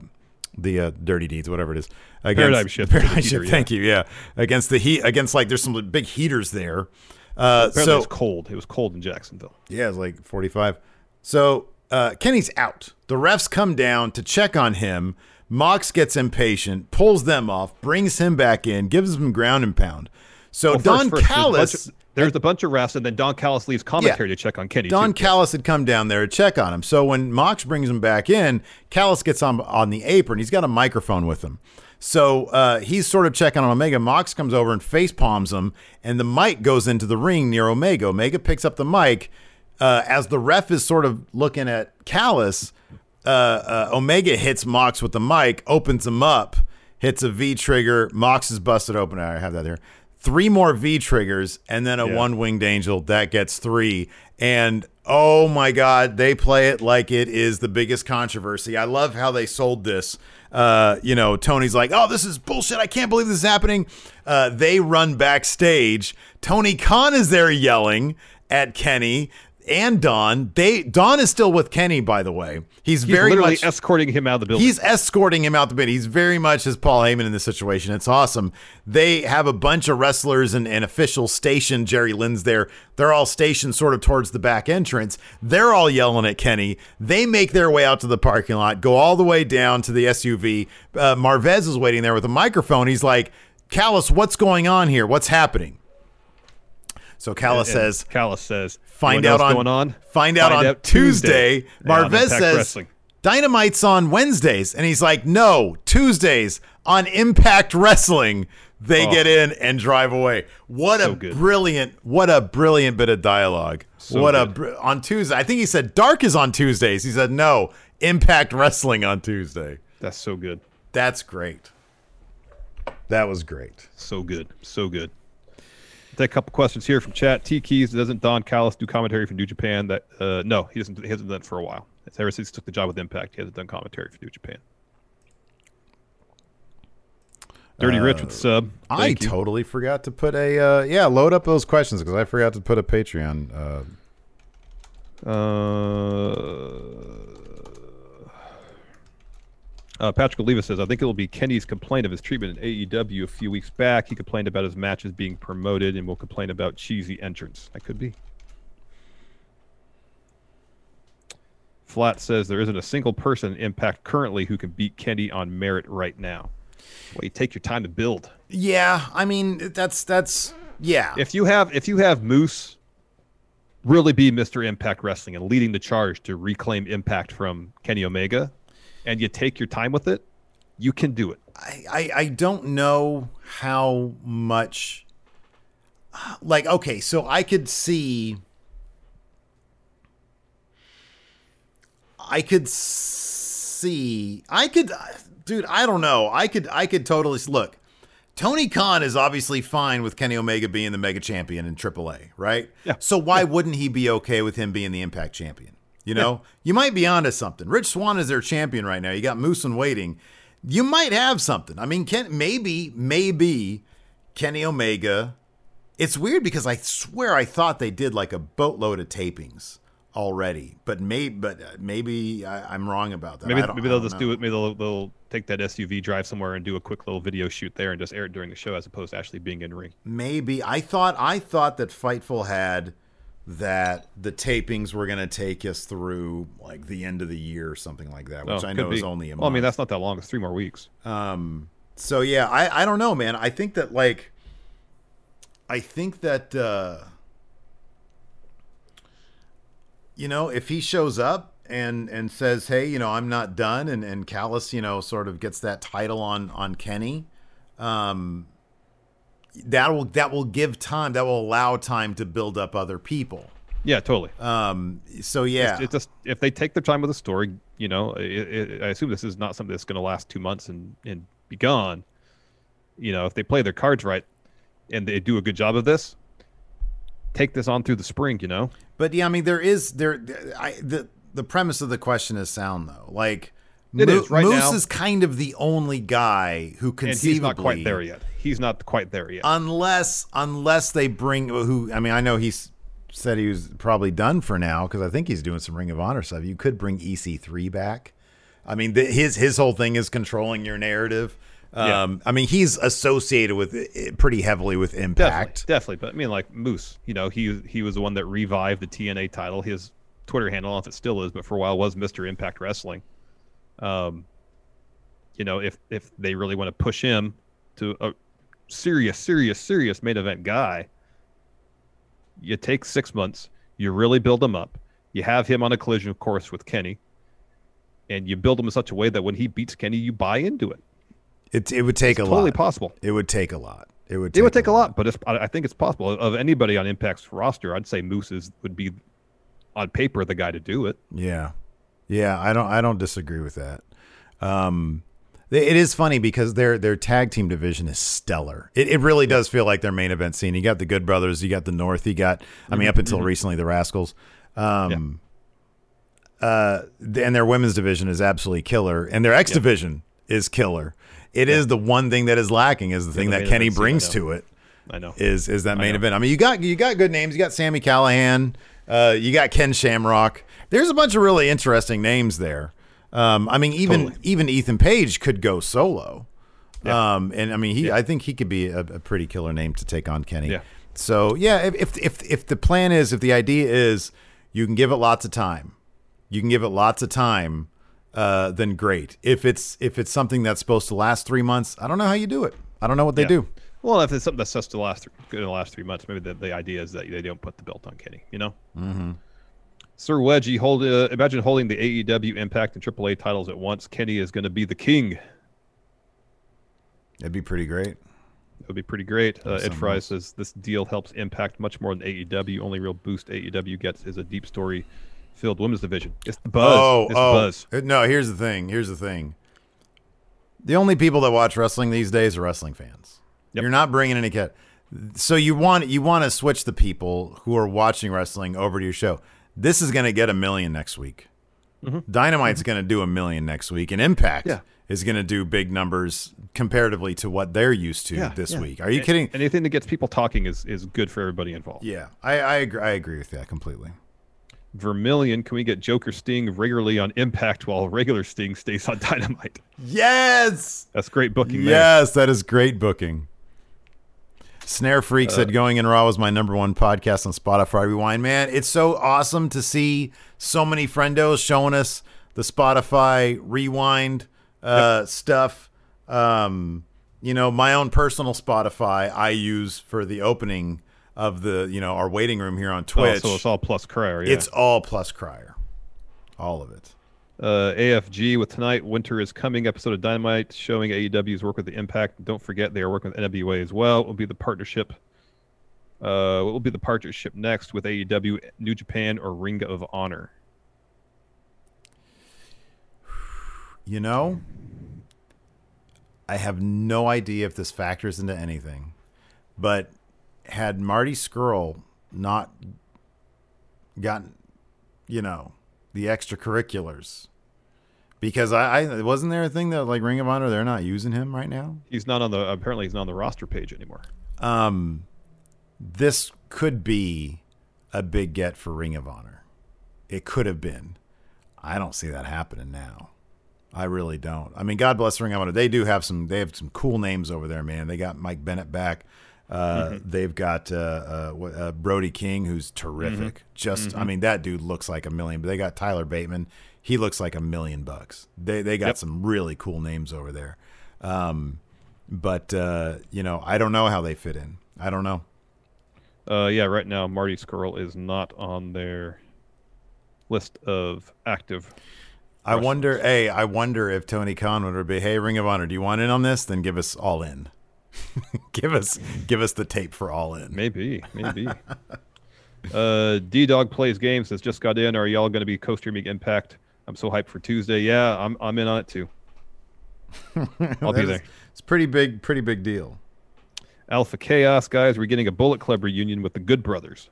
the uh, dirty deeds, whatever it is. Against, Paradigm shift the to the Paradigm heater, shift. Thank you. Yeah, against the heat. Against like there's some big heaters there. Uh, Apparently so it was cold. It was cold in Jacksonville. yeah, it was like 45. So uh, Kenny's out. The refs come down to check on him. Mox gets impatient, pulls them off, brings him back in, gives him ground and pound. So Well, Don first, bunch Callis. There's a bunch of refs, and then Don Callis leaves commentary to check on Kenny. Don too. Callis had come down there to check on him. So when Mox brings him back in, Callis gets on on the apron. He's got a microphone with him. So uh, he's sort of checking on Omega. Mox comes over and face palms him, and the mic goes into the ring near Omega. Omega picks up the mic. Uh, as the ref is sort of looking at Callis, uh, uh, Omega hits Mox with the mic, opens him up, hits a V trigger. Mox is busted open. I have that there. Three more V triggers, and then a Yeah. one winged angel that gets three. And oh my God, they play it like it is the biggest controversy. I love how they sold this. Uh, you know, Tony's like, "Oh, this is bullshit! I can't believe this is happening." Uh, they run backstage. Tony Khan is there yelling at Kenny and Don. They Don is still with Kenny, by the way. He's, He's very literally much escorting him out of the building. He's escorting him out the bit. He's very much as Paul Heyman in this situation. It's awesome. They have a bunch of wrestlers and, and officials stationed. Jerry Lynn's there. They're all stationed sort of towards the back entrance. They're all yelling at Kenny. They make their way out to the parking lot, go all the way down to the SUV. Uh, Marvez is waiting there with a microphone. He's like, Callis, what's going on here? What's happening? So Callis And- and says, Callis says, find out on, going on. Find out on Tuesday. Yeah, on Marvez says Wrestling. Dynamite's on Wednesdays, and he's like, no, Tuesdays on Impact Wrestling. They Oh. get in and drive away. What So a good. brilliant, what a brilliant bit of dialogue. So what a br- on Tuesday. I think he said Dark is on Tuesdays. He said no, Impact Wrestling on Tuesday. That's so good. That's great. That was great. So good, so good. Take a couple questions here from chat. T Keys doesn't Don Callis do commentary for New Japan? That uh, no, he doesn't. He hasn't done it for a while. It's ever since he took the job with Impact, he hasn't done commentary for New Japan. Dirty Rich with the sub. I you. totally forgot to put a uh, yeah. Load up those questions because I forgot to put a Patreon. Uh, Uh, uh, Patrick Oliva says, I think it will be Kenny's complaint of his treatment in AEW a few weeks back. He complained about his matches being promoted and will complain about cheesy entrance. That could be. Flat says there isn't a single person in Impact currently who can beat Kenny on merit right now. Well, you take your time to build. yeah, I mean that's that's yeah. If you have if you have Moose really be Mr. Impact Wrestling and leading the charge to reclaim Impact from Kenny Omega, and you take your time with it, you can do it. I, I I don't know how much. Like okay, so I could see. I could see. I could, dude. I don't know. I could. I could totally look. Tony Khan is obviously fine with Kenny Omega being the mega champion in AAA, right? Yeah. So why wouldn't he be okay with him being the Impact champion? You know, you might be onto something. Rich Swann is their champion right now. You got Moose and waiting. You might have something. I mean, Ken, maybe, maybe Kenny Omega. It's weird because I swear I thought they did like a boatload of tapings already, but maybe, but uh, maybe I, I'm wrong about that. Maybe maybe they'll just know. do it. Maybe they'll, they'll take that SUV, drive somewhere, and do a quick little video shoot there, and just air it during the show, as opposed to actually being in ring. Maybe I thought I thought that Fightful had that the tapings were going to take us through like the end of the year or something like that, which Oh, I know is only a Well, I mean, that's not that long. It's three more weeks. Um, so yeah, I, I don't know, man. I think that like, I think that, uh, you know, if he shows up and, and says, Hey, you know, I'm not done. And, and Callis, you know, sort of gets that title on, on Kenny. Um, that will, that will give time, that will allow time to build up other people. Yeah, totally. Um, so yeah, It's, it's just if they take their time with the story, you know, it, it, I assume this is not something that's going to last two months and and be gone. You know, if they play their cards right and they do a good job of this, take this on through the spring. You know, But yeah, I mean, there is there. I the the premise of the question is sound though. Like It Mo- is, right Moose now. is kind of the only guy who and conceivably he's not quite there yet. He's not quite there yet. unless unless they bring who. I mean, I know he's said he was probably done for now because I think he's doing some Ring of Honor stuff. You could bring EC3 back. I mean, the, his his whole thing is controlling your narrative. Yeah. Um, I mean, he's associated with it pretty heavily with Impact. Definitely, definitely. But I mean, like Moose, you know, he he was the one that revived the TNA title. His Twitter handle, I don't know if it still is, but for a while was Mister Impact Wrestling. Um, you know, if if they really want to push him to a serious, serious, serious main event guy, you take six months, you really build him up. You have him on a collision course with Kenny, and you build him in such a way that when he beats Kenny, you buy into it. It it would take It's a totally lot. possible. It would take a lot. It would. It would take a lot, but it's, I think it's possible. Of anybody on Impact's roster, I'd say Moose is, would be, on paper, the guy to do it. Yeah, yeah. I don't. I don't disagree with that. Um, it is funny because their their tag team division is stellar. It, it really does feel like their main event scene. You got the Good Brothers. You got the North. You got. I mean, up until recently, the Rascals. Um, uh, and their women's division is absolutely killer, and their X division is killer. It is the one thing that is lacking is the thing the that Kenny brings to it I know. is is that main event. I mean, you got you got good names. You got Sami Callihan. Uh, you got Ken Shamrock. There's a bunch of really interesting names there. Um, I mean, even Totally. even Ethan Page could go solo. Yeah. Um, and I mean, he I think he could be a, a pretty killer name to take on Kenny. Yeah. So yeah, if, if if if the plan is, if the idea is, you can give it lots of time, you can give it lots of time. Uh, then great. If it's if it's something that's supposed to last three months, I don't know how you do it. I don't know what they Yeah. do. Well, if it's something that's supposed to last in the last three months, maybe the, the idea is that they don't put the belt on Kenny. You know. Mm-hmm. Sir Wedgie, hold. Uh, imagine holding the AEW, Impact, and AAA titles at once. Kenny is going to be the king. It'd be pretty great. It would be pretty great. Uh, Ed Fry says this deal helps Impact much more than AEW. Only real boost AEW gets is a deep story filled women's division. It's the buzz. Oh, it's oh. buzz. Uh, No, here's the thing. Here's the thing. The only people that watch wrestling these days are wrestling fans. You're not bringing any cat. So you want you want to switch the people who are watching wrestling over to your show. This is going to get a million next week. Mm-hmm. Dynamite's mm-hmm. going to do a million next week, and Impact Yeah. is going to do big numbers comparatively to what they're used to this yeah. week. Are you A- kidding? Anything that gets people talking is is good for everybody involved. Yeah, I I agree, I agree with that completely. Vermilion, can we get Joker Sting regularly on Impact while regular Sting stays on (laughs) Dynamite? Yes. That's great booking. Yes, that is great booking. Snare Freak Uh, said Going in Raw was my number one podcast on Spotify Rewind. Man, it's so awesome to see so many friendos showing us the Spotify Rewind uh, stuff. Um, you know, my own personal Spotify I use for the opening of the, you know, our waiting room here on Oh, Twitch. so it's all plus crier. Yeah. It's all plus crier. All of it. Uh, AFG with tonight. Winter is coming. Episode of Dynamite showing AEW's work with the Impact. Don't forget they are working with NWA as well. It will be the partnership. Uh, what will be the partnership next with AEW, New Japan, or Ring of Honor? You know, I have no idea if this factors into anything, but had Marty Scurll not gotten, you know, the extracurriculars, because I, I wasn't there a thing that like Ring of Honor they're not using him right now. He's not on the. Apparently, he's not on the roster page anymore. Um, this could be a big get for Ring of Honor. It could have been. I don't see that happening now. I really don't. I mean, God bless Ring of Honor. They do have some. They have some cool names over there, man. They got Mike Bennett back. Uh, They've got uh, uh, uh, Brody King, who's terrific. Just, I Mhm. mean, that dude looks like a million. But they got Tyler Bateman. He looks like a million bucks. They they got Yep. some really cool names over there. Um, but uh, you know, I don't know how they fit in. I don't know. Uh, yeah, right now Marty Scurll is not on their list of active. I wonder. Hey, I wonder if Tony Khan would be, "Hey, Ring of Honor, do you want in on this? Then give us all in. (laughs) give us, give us the tape for all in." Maybe, maybe. (laughs) uh, D Dog plays games. Has just got in. Are y'all going to be co-streaming Impact? I'm so hyped for Tuesday. Yeah, I'm I'm in on it too. (laughs) I'll be is- there. It's pretty big, pretty big deal. Alpha Chaos guys, we're getting a Bullet Club reunion with the Good Brothers.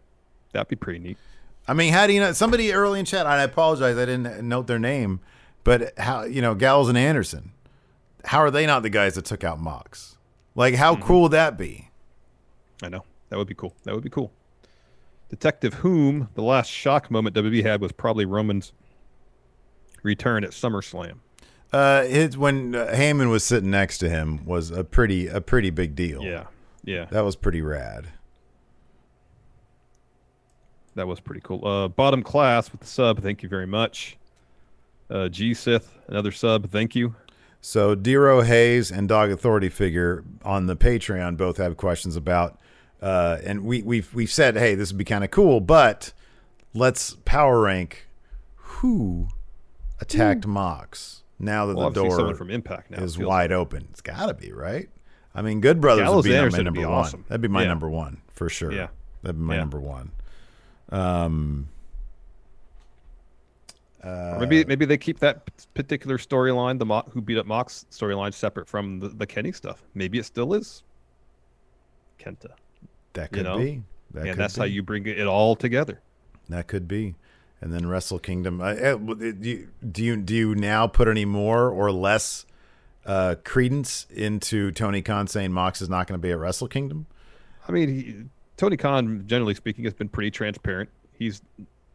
That'd be pretty neat. I mean, how do you know? Somebody early in chat, I apologize, I didn't note their name, but how you know Gallows and Anderson? How are they not the guys that took out Mox? Like, how cool would that be? I know that would be cool. That would be cool. Detective Whom, the last shock moment WB had was probably Roman's return at SummerSlam. Uh, when uh, Heyman was sitting next to him was a pretty, a pretty big deal. Yeah, yeah. that was pretty rad. That was pretty cool. Uh, bottom class with the sub. Thank you very much. Uh, G Sith, another sub. Thank you. So Dero Hayes and Dog Authority Figure on the Patreon both have questions about, uh, and we we've we've said, hey, this would be kind of cool, but let's power rank who attacked Mox now that Well, the door from Impact now, is it feels wide open. It's got to be right. I mean, Good Brothers Gallows would be and my number would be one. awesome. That'd be my Yeah. number one for sure. Yeah. that'd be my Yeah. number one. Um, Or maybe maybe they keep that particular storyline, the Mo- who beat up Mox storyline, separate from the, the Kenny stuff. Maybe it still is Kenta. that you could know? be. That and that's how you bring it all together. That could be. And then Wrestle Kingdom. Uh, uh, do you do you do you now put any more or less uh, credence into Tony Khan saying Mox is not going to be at Wrestle Kingdom? I mean, he, Tony Khan, generally speaking, has been pretty transparent. He's,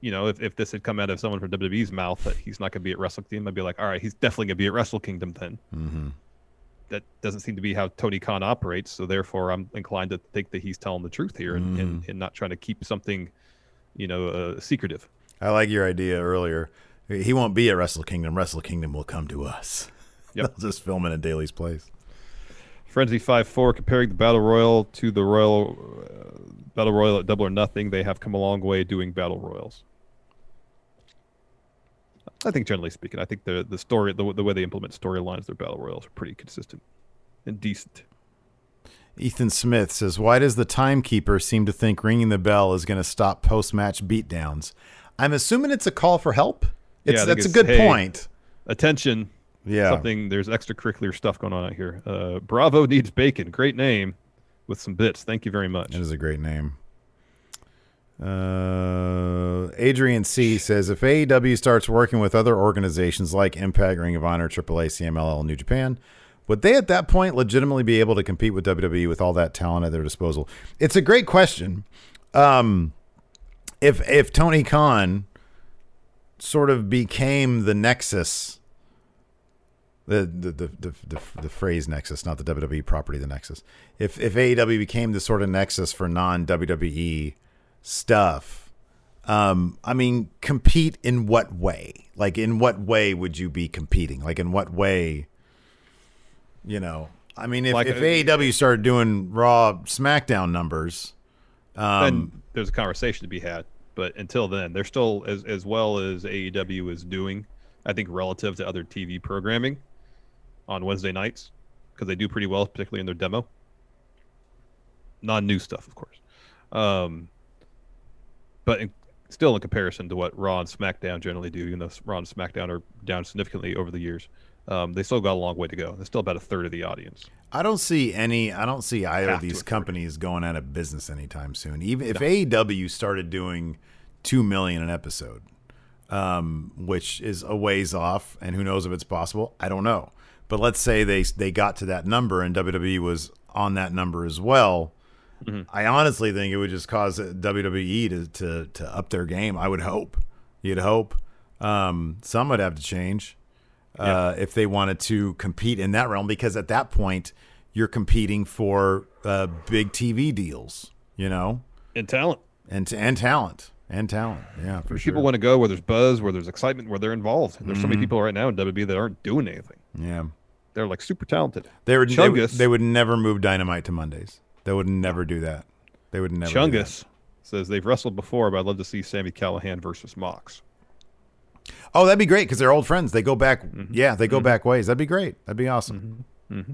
you know, if, if this had come out of someone from WWE's mouth that he's not going to be at Wrestle Kingdom, I'd be like, all right, he's definitely going to be at Wrestle Kingdom then. Mm-hmm. That doesn't seem to be how Tony Khan operates. So therefore, I'm inclined to think that he's telling the truth here and, and, Mm. and not trying to keep something, you know, uh, secretive. I like your idea earlier. He won't be at Wrestle Kingdom. Wrestle Kingdom will come to us. (laughs) Yep. They'll just film it in Daily's place. Frenzy Five Four comparing the Battle Royal to the Royal uh, Battle Royal at Double or Nothing, they have come a long way doing Battle Royals. I think generally speaking, I think the the story, the, the way they implement storylines, their Battle Royals are pretty consistent and decent. Ethan Smith says, "Why does the timekeeper seem to think ringing the bell is going to stop post-match beatdowns?" I'm assuming it's a call for help. It's Yeah, that's a good "Hey, point. Attention, Yeah. something. There's extracurricular stuff going on out here. Uh, Bravo needs bacon. Great name with some bits. Thank you very much. It is a great name. Uh, Adrian C says if AEW starts working with other organizations like Impact, Ring of Honor, AAA, CMLL, New Japan, would they at that point legitimately be able to compete with WWE with all that talent at their disposal? It's a great question. Um, if if Tony Khan sort of became the nexus, the the the the, the, the phrase nexus, not the WWE property, the nexus. If if AEW became the sort of nexus for non WWE stuff, um, I mean, compete in what way? Like, in what way would you be competing? Like, in what way? You know, I mean, if, Like, if uh, AEW started doing Raw SmackDown numbers, um, then there's a conversation to be had. But until then, they're still as as well as AEW is doing. I think relative to other TV programming on Wednesday nights because they do pretty well, particularly in their demo. Non-new stuff, of course. Um, but in, still, in comparison to what Raw and SmackDown generally do, even though Raw and SmackDown are down significantly over the years, um, they still got a long way to go. They're still about a third of the audience. I don't see any. I don't see either of these companies going out of business anytime soon. Even if AEW started doing two million an episode, um, which is a ways off, and who knows if it's possible. I don't know. But let's say they they got to that number, and WWE was on that number as well. Mm-hmm. I honestly think it would just cause WWE to to to up their game. I would hope. You'd hope. Um, some would have to change uh, if they wanted to compete in that realm, because at that point you're competing for uh, big TV deals, you know, And talent. and and talent and talent. Yeah, for sure. People want to go where there's buzz, where there's excitement, where they're involved. There's so many Mhm. people right now in WWE that aren't doing anything. Yeah, They're like super talented. they would. They, would- they would never move Dynamite to Mondays. They would never do that. They would never. Chungus says they've wrestled before, but I'd love to see Sami Callihan versus Mox. Oh, that'd be great because they're old friends. They go back. Mm-hmm. Yeah, they go mm-hmm. back ways. That'd be great. That'd be awesome. Mm-hmm. Mm-hmm.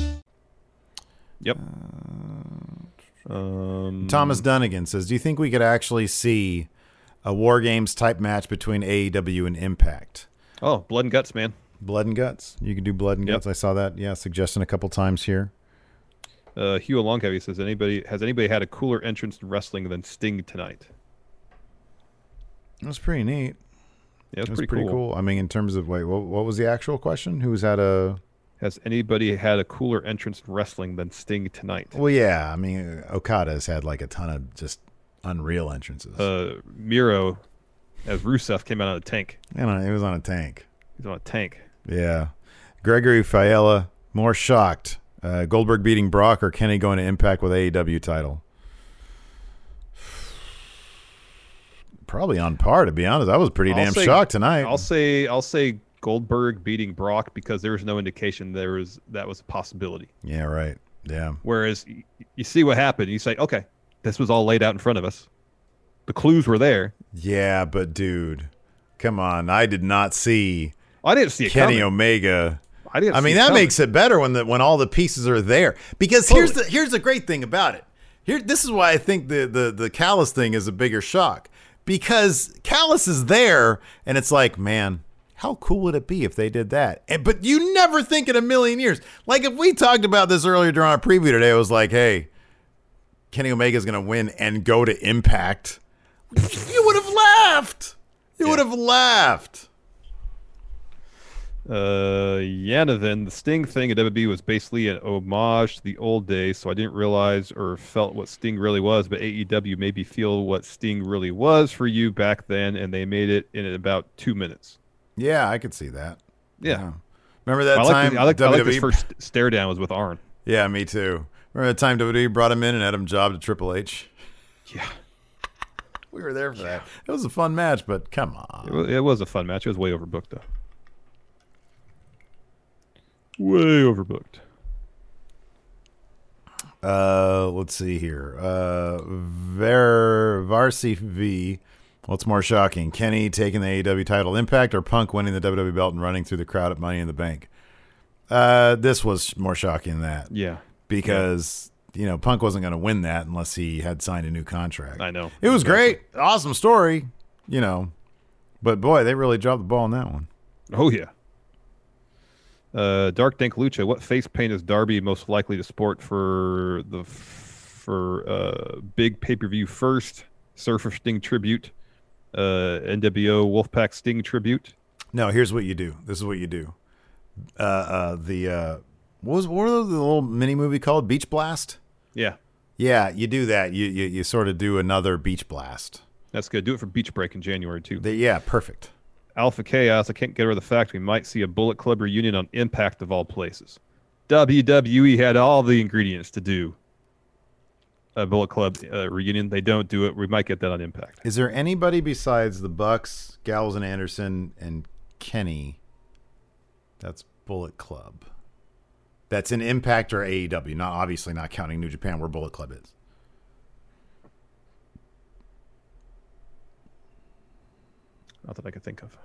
Yep. Um, Thomas Dunnigan says, "Do you think we could actually see a War Games type match between AEW and Impact? Oh, blood and guts, man. Blood and guts. You can do blood and Yep. guts. I saw that. Yeah, suggesting a couple times here. Uh, Hugh Longheavy says, anybody has anybody had a cooler entrance in wrestling than Sting tonight? That's pretty neat. Yeah, it's It was pretty, pretty cool. cool. I mean, in terms of wait, what, what was the actual question? Who's had a? Has anybody had a cooler entrance in wrestling than Sting tonight? Well, yeah. I mean, Okada's had like a ton of just unreal entrances. Uh, Miro, as Rusev came out of the tank. you know, it was on a tank. He's on a tank. Yeah. Gregory Fiala, more shocked. Uh, Goldberg beating Brock or Kenny going to Impact with AEW title? (sighs) Probably on par, to be honest. I was pretty I'll damn say- shocked tonight. I'll say I'll say Goldberg beating Brock because there was no indication there was that was a possibility. yeah, right. Yeah. Whereas y- you see what happened, you say, okay, this was all laid out in front of us. The clues were there. Yeah, but dude, come on. I did not see I didn't see Kenny coming. Omega. I didn't. I mean, that coming. makes it better when the when all the pieces are there. Because here's the here's the great thing about it. Here, this is why I think the the the Callis thing is a bigger shock. Because Callis is there, and it's like, man, how cool would it be if they did that? And, but you never think in a million years. Like if we talked about this earlier during our preview today, it was like, hey, Kenny Omega is gonna win and go to Impact. You would have laughed. You would have laughed. Uh, Yanovan, the Sting thing at WWE was basically an homage to the old days, so I didn't realize or felt what Sting really was. But AEW made me feel what Sting really was for you back then, and they made it in about two minutes. Yeah, I could see that. Yeah. Remember that I like time? the- I like, I like his first stare down was with Arn. Yeah, me too. Remember the time WWE brought him in and had him job to Triple H? Yeah. We were there for that. It was a fun match, but come on. It was, it was a fun match. It was way overbooked though. Way overbooked. Uh, let's see here. Uh, Ver Varsi V. What's more shocking, Kenny taking the AEW title Impact or Punk winning the WWE belt and running through the crowd at Money in the Bank? Uh, this was more shocking than that. Yeah. because you know Punk wasn't going to win that unless he had signed a new contract. I know. It was great, awesome story, you know, but boy, they really dropped the ball on that one. Oh yeah. Uh, Dark Dank Lucha. What face paint is Darby most likely to sport for the for uh, big pay per view first Surfer Sting tribute, NWO Wolfpack Sting tribute? No, here's what you do. This is what you do. Uh, uh, the uh, what was what was the little mini movie called? Beach Blast. Yeah, Yeah, you do that. You you, you sort of do another Beach Blast. that's good. Do it for Beach Break in January too. The- yeah, perfect. Alpha Chaos. I can't get over the fact we might see a Bullet Club reunion on Impact of all places. WWE had all the ingredients to do a Bullet Club uh, reunion. They don't do it. We might get that on Impact. Is there anybody besides the Bucks, Gallows and Anderson, and Kenny? That's Bullet Club. That's an Impact or AEW. Not obviously not counting New Japan, where Bullet Club is. Not that I could think of.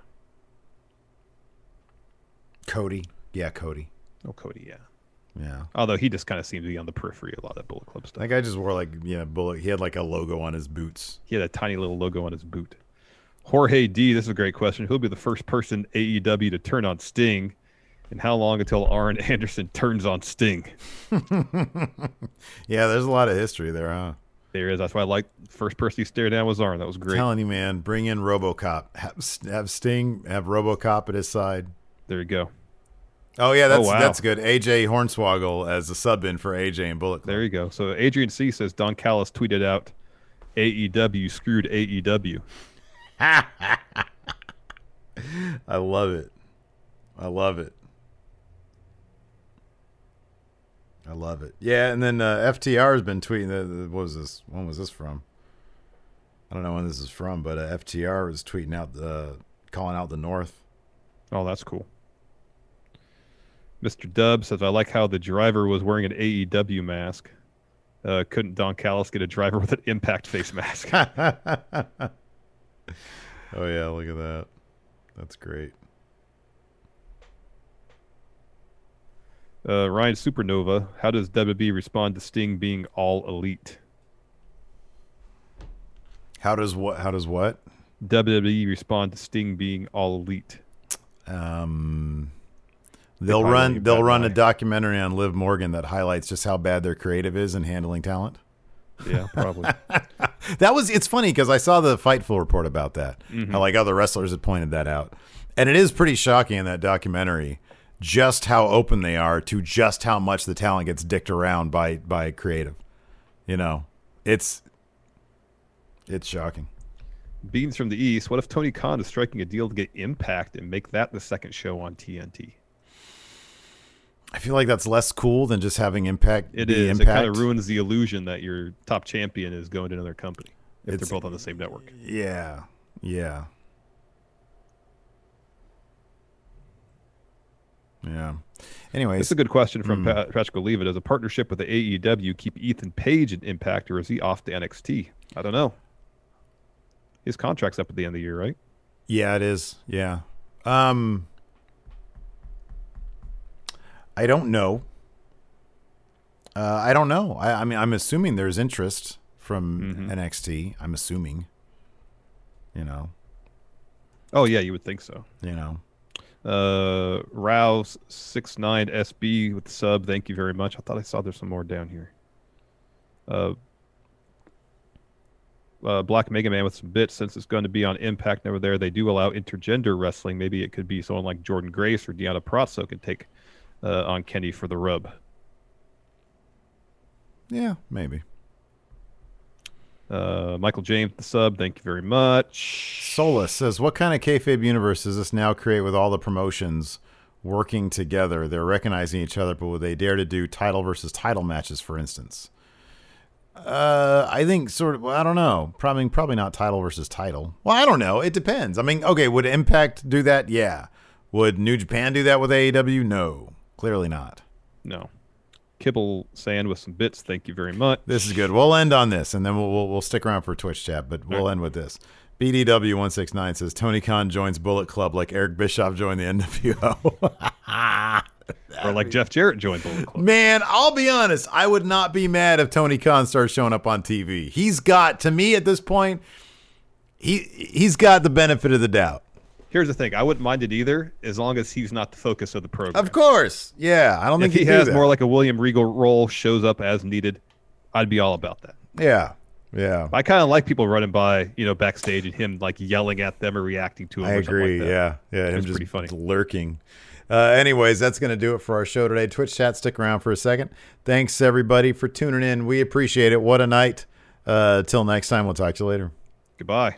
Cody. Yeah, Cody. Oh, Cody, yeah. Yeah. Although he just kind of seemed to be on the periphery of a lot of that Bullet Club stuff. That guy just wore like yeah, Bullet. He had like a logo on his boots. He had a tiny little logo on his boot. Jorge D, this is a great question. Who'll be the first person AEW to turn on Sting? And how long until Arn (laughs) Anderson turns on Sting? (laughs) Yeah, there's a lot of history there, huh? There is. That's why I like first person he stared down was Arn. That was great. Telling you, man, bring in RoboCop. Have, have Sting have RoboCop at his side. There you go. Oh yeah, that's wow. that's good. AJ Hornswoggle as a sub in for AJ and Bullet Club. There you go. So Adrian C says Don Callis tweeted out AEW screwed AEW. (laughs) I love it. I love it. I love it. Yeah, and then uh, FTR has been tweeting. The, the, what was this? When was this from? I don't know when this is from, but uh, FTR was tweeting out the calling out the North. Oh, that's cool. Mr. Dub says, I like how the driver was wearing an AEW mask. Uh, couldn't Don Callis get a driver (laughs) with an impact face mask? (laughs) (laughs) oh yeah, look at that. That's great. uh, Ryan Supernova, how does WWE respond to Sting being all elite? How does what? How does what? WWE respond to Sting being all elite. Um, they'll run. They'll run a documentary on Liv Morgan that highlights just how bad their creative is in handling talent. Yeah, probably. (laughs) That was. It's funny because I saw the Fightful report about that. Mhm. How like other wrestlers had pointed that out, and it is pretty shocking in that documentary just how open they are to just how much the talent gets dicked around by by creative. You know, it's it's shocking. Beans from the East, what if Tony Khan is striking a deal to get Impact and make that the second show on TNT? I feel like that's less cool than just having impact. It is. is. It kind of ruins the illusion that your top champion is going to another company if It's- they're both on the same network. Yeah, yeah, yeah. Anyways, It's a good question from mm. Patrick Oliva. Does a partnership with the AEW keep Ethan Page in Impact, or is he off to NXT? I don't know. His contract's up at the end of the year, right? Yeah, it is. Yeah. Um I don't know. Uh, I don't know. I, I mean, I'm assuming there's interest from NXT. I'm assuming. You know. Oh yeah, you would think so. You know. Uh, Rouse six nine SB with the sub. Thank you very much. I thought I saw there's some more down here. Uh, uh, Black Mega Man with some bits. Since it's going to be on Impact over there, they do allow intergender wrestling. Maybe it could be someone like Jordynne Grace or Deonna Purrazzo could take uh, on Kenny for the rub. Yeah, maybe. Uh, Michael James, the sub. Thank you very much. Solus says, "What kind of kayfabe universe does this now create with all the promotions working together? They're recognizing each other, but would they dare to do title versus title matches, for instance?" Uh, I think sort of. Well, I don't know. Probably, probably not title versus title. Well, I don't know. It depends. I mean, okay, would Impact do that? Yeah. Would New Japan do that with AEW? No. Clearly not. No. Kibble sand with some bits. Thank you very much. This is good. We'll end on this, and then we'll we'll, we'll stick around for Twitch chat, but we'll end with this. BDW169 says Tony Khan joins Bullet Club like Eric Bischoff joined the NWO. (laughs) or like Jeff Jarrett joined Bullet Club. Man, I'll be honest. I would not be mad if Tony Khan starts showing up on TV. He's got, to me at this point, he he's got the benefit of the doubt. Here's the thing: I wouldn't mind it either, as long as he's not the focus of the program. Of course, yeah. I don't if think he has more like a William Regal role, shows up as needed, I'd be all about that. Yeah, yeah. I kind of like people running by, you know, backstage and him like yelling at them or reacting to him. I agree. Like yeah, yeah. Him just pretty funny. lurking. Uh, anyways, that's going to do it for our show today. Twitch chat, stick around for a second. Thanks everybody for tuning in. We appreciate it. What a night. Uh, till next time, we'll talk to you later. Goodbye.